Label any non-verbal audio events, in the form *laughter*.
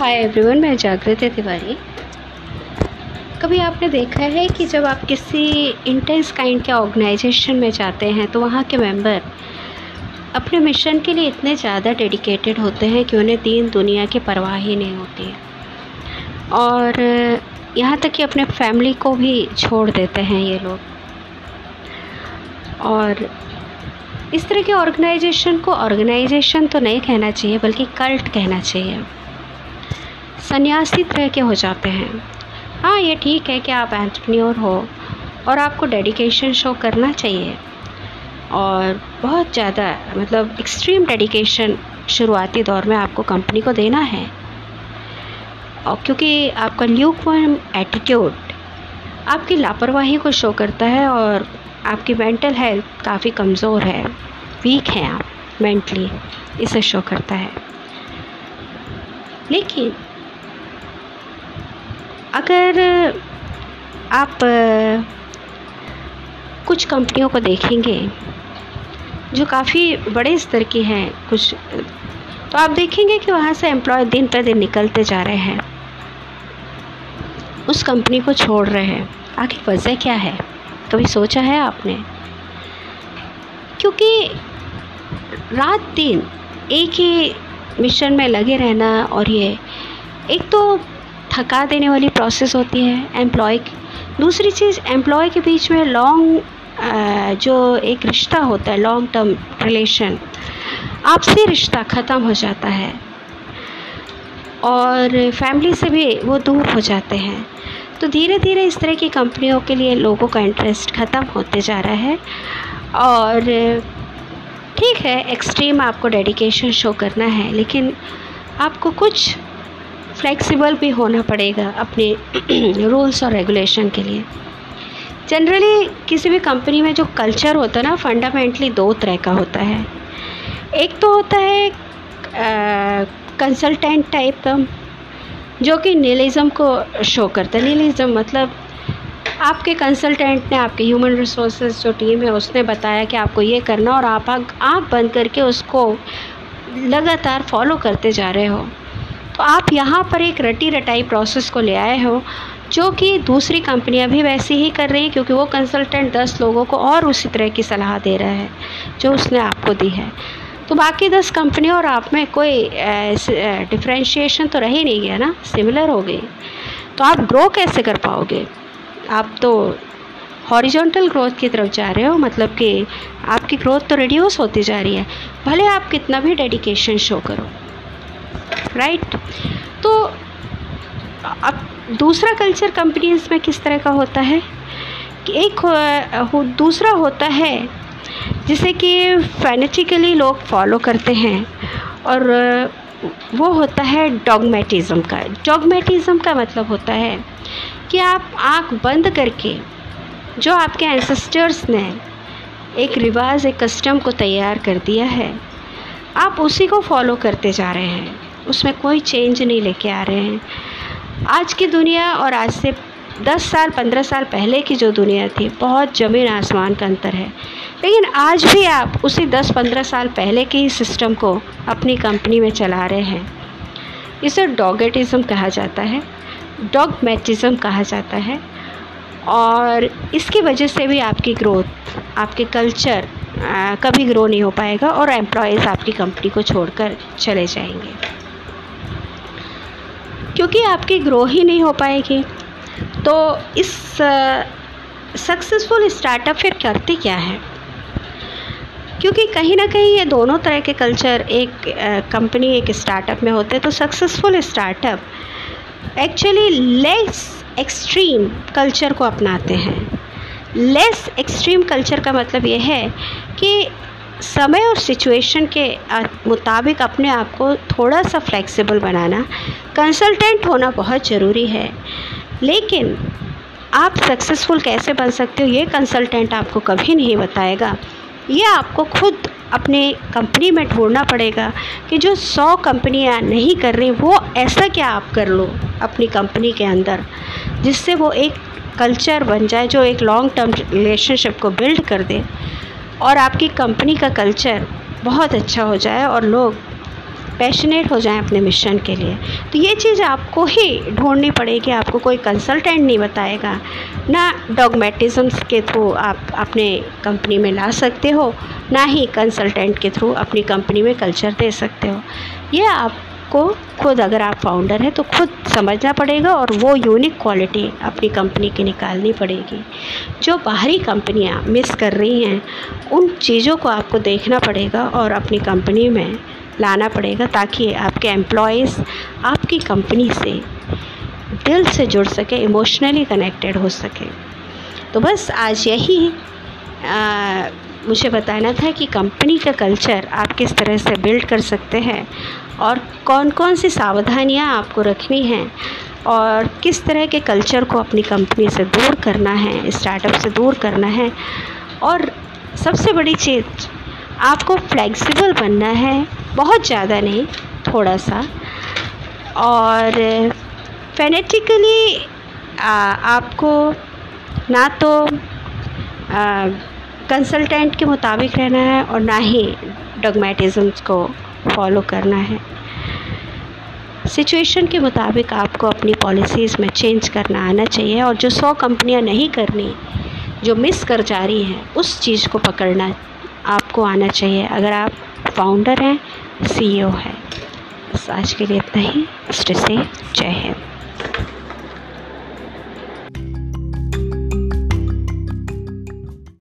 Hi everyone मैं जागृति तिवारी। कभी आपने देखा है कि जब आप किसी इंटेंस काइंड के ऑर्गेनाइजेशन में जाते हैं तो वहाँ के मेंबर अपने मिशन के लिए इतने ज़्यादा डेडिकेटेड होते हैं कि उन्हें दीन दुनिया की परवाह ही नहीं होती। है और यहाँ तक कि अपने फैमिली को भी छोड़ देते हैं ये लोग। और इस तरह के ऑर्गेनाइजेशन को ऑर्गेनाइजेशन तो नहीं कहना चाहिए, बल्कि कल्ट कहना चाहिए। सन्यासी तरह के हो जाते हैं। हाँ ये ठीक है कि आप एंटरप्रेन्योर हो और आपको डेडिकेशन शो करना चाहिए। और बहुत ज़्यादा मतलब एक्सट्रीम डेडिकेशन शुरुआती दौर में आपको कंपनी को देना है। और क्योंकि आपका ल्यूक एटीट्यूड आपकी लापरवाही को शो करता है और आपकी मेंटल हेल्थ काफ़ी कमज़ोर है। वीक हैं आप मेंटली इसे शो करता है। लेकिन अगर आप कुछ कंपनियों को देखेंगे, जो काफ़ी बड़े स्तर की हैं, कुछ तो आप देखेंगे कि वहाँ से एम्प्लॉय दिन पर दिन निकलते जा रहे हैं। उस कंपनी को छोड़ रहे हैं। आखिर वजह क्या है? कभी सोचा है आपने? क्योंकि रात दिन एक ही मिशन में लगे रहना और ये, एक तो थका देने वाली प्रोसेस होती है एम्प्लॉय की। दूसरी चीज़ एम्प्लॉय के बीच में लॉन्ग जो एक रिश्ता होता है लॉन्ग टर्म रिलेशन आपसी रिश्ता ख़त्म हो जाता है। और फैमिली से भी वो दूर हो जाते हैं। तो धीरे धीरे इस तरह की कंपनियों के लिए लोगों का इंटरेस्ट ख़त्म होते जा रहा है। और ठीक है एक्सट्रीम आपको डेडिकेशन शो करना है, लेकिन आपको कुछ फ्लेक्सिबल भी होना पड़ेगा अपने *clears throat* रूल्स और रेगुलेशन के लिए। जनरली किसी भी कंपनी में जो कल्चर होता है ना फंडामेंटली दो तरह का होता है। एक तो होता है कंसल्टेंट टाइप का जो कि नीलिज़म को शो करता है। नीलिज़म मतलब आपके कंसल्टेंट ने, आपके ह्यूमन रिसोर्सेज जो टीम है, उसने बताया कि आपको ये करना और आप आँख बंद करके उसको लगातार फॉलो करते जा रहे हो। तो आप यहाँ पर एक रटी रटाई प्रोसेस को ले आए हो, जो कि दूसरी कंपनियाँ भी वैसे ही कर रही हैं, क्योंकि वो कंसल्टेंट दस लोगों को और उसी तरह की सलाह दे रहा है, जो उसने आपको दी है। तो बाकी दस कंपनियों और आप में कोई डिफ्रेंशिएशन तो रह नहीं गया ना? सिमिलर हो गई। तो आप ग्रो कैसे कर पाओगे? आप तो हॉरिजॉन्टल ग्रोथ की तरफ़ जा रहे हो मतलब कि आपकी ग्रोथ तो रिड्यूस होती जा रही है। भले आप कितना भी डेडिकेशन शो करो। राइट? तो अब दूसरा कल्चर कंपनीज़ में किस तरह का होता है? कि एक दूसरा होता है, जिसे कि फैनेटिकली लोग फॉलो करते हैं, और वो होता है डॉगमेटिज़म का। डॉगमेटिज़म का मतलब होता है कि आप आँख बंद करके, जो आपके एंसेस्टर्स ने एक रिवाज, एक कस्टम को तैयार कर दिया है, आप उसी को फॉलो करते जा रहे हैं। उसमें कोई चेंज नहीं लेके आ रहे हैं। आज की दुनिया और आज से दस साल पंद्रह साल पहले की जो दुनिया थी बहुत ज़मीन आसमान का अंतर है। लेकिन आज भी आप उसी दस पंद्रह साल पहले के ही सिस्टम को अपनी कंपनी में चला रहे हैं। इसे डॉगेटिज़म कहा जाता है डॉगमेटिज़म कहा जाता है। और इसकी वजह से भी आपकी ग्रोथ आपके कल्चर आ, कभी ग्रो नहीं हो पाएगा और एम्प्लॉयज़ आपकी कंपनी को छोड़कर चले जाएँगे। क्योंकि आपकी ग्रो ही नहीं हो पाएगी। तो इस सक्सेसफुल स्टार्टअप फिर करते क्या है? क्योंकि कहीं ना कहीं ये दोनों तरह के कल्चर एक कंपनी एक स्टार्टअप में होते हैं। तो successful startup actually less extreme culture को अपनाते हैं। लेस एक्सट्रीम कल्चर का मतलब ये है कि समय और सिचुएशन के मुताबिक अपने आप को थोड़ा सा फ्लेक्सिबल बनाना कंसल्टेंट होना बहुत ज़रूरी है। लेकिन आप सक्सेसफुल कैसे बन सकते हो, ये कंसल्टेंट आपको कभी नहीं बताएगा। ये आपको खुद अपने कंपनी में ढूंढना पड़ेगा कि जो सौ कंपनियाँ नहीं कर रही, वो ऐसा क्या आप कर लो अपनी कंपनी के अंदर, जिससे वो एक कल्चर बन जाए, जो एक लॉन्ग टर्म रिलेशनशिप को बिल्ड कर दे। और आपकी कंपनी का कल्चर बहुत अच्छा हो जाए और लोग पैशनेट हो जाएँ अपने मिशन के लिए। तो ये चीज़ आपको ही ढूंढनी पड़ेगी, आपको कोई कंसल्टेंट नहीं बताएगा, ना डॉगमेटिज़म्स के थ्रू आप अपने कंपनी में ला सकते हो, ना ही कंसल्टेंट के थ्रू अपनी कंपनी में कल्चर दे सकते हो। ये आपको खुद अगर आप फाउंडर हैं तो खुद समझना पड़ेगा और वो यूनिक क्वालिटी अपनी कंपनी की निकालनी पड़ेगी। जो बाहरी कंपनियाँ मिस कर रही हैं उन चीज़ों को आपको देखना पड़ेगा और अपनी कंपनी में लाना पड़ेगा ताकि आपके एम्प्लॉयज़ आपकी कंपनी से दिल से जुड़ सके इमोशनली कनेक्टेड हो सके। तो बस आज यही आ, मुझे बताना था कि कंपनी का कल्चर आप किस तरह से बिल्ड कर सकते हैं और कौन कौन सी सावधानियाँ आपको रखनी हैं और किस तरह के कल्चर को अपनी कंपनी से दूर करना है, स्टार्टअप से दूर करना है और सबसे बड़ी चीज़, आपको फ्लेक्सिबल बनना है, बहुत ज़्यादा नहीं थोड़ा सा और फेनेटिकली आपको ना तो कंसल्टेंट के मुताबिक रहना है और ना ही डॉगमेटिज़म्स को फॉलो करना है। सिचुएशन के मुताबिक आपको अपनी पॉलिसीज़ में चेंज करना आना चाहिए और जो सौ कंपनियाँ नहीं करनी, जो मिस कर जा रही हैं, उस चीज़ को पकड़ना आपको आना चाहिए। अगर आप फाउंडर हैं सीईओ हैं। बस आज के लिए इतना ही। स्टे से जय हिंद।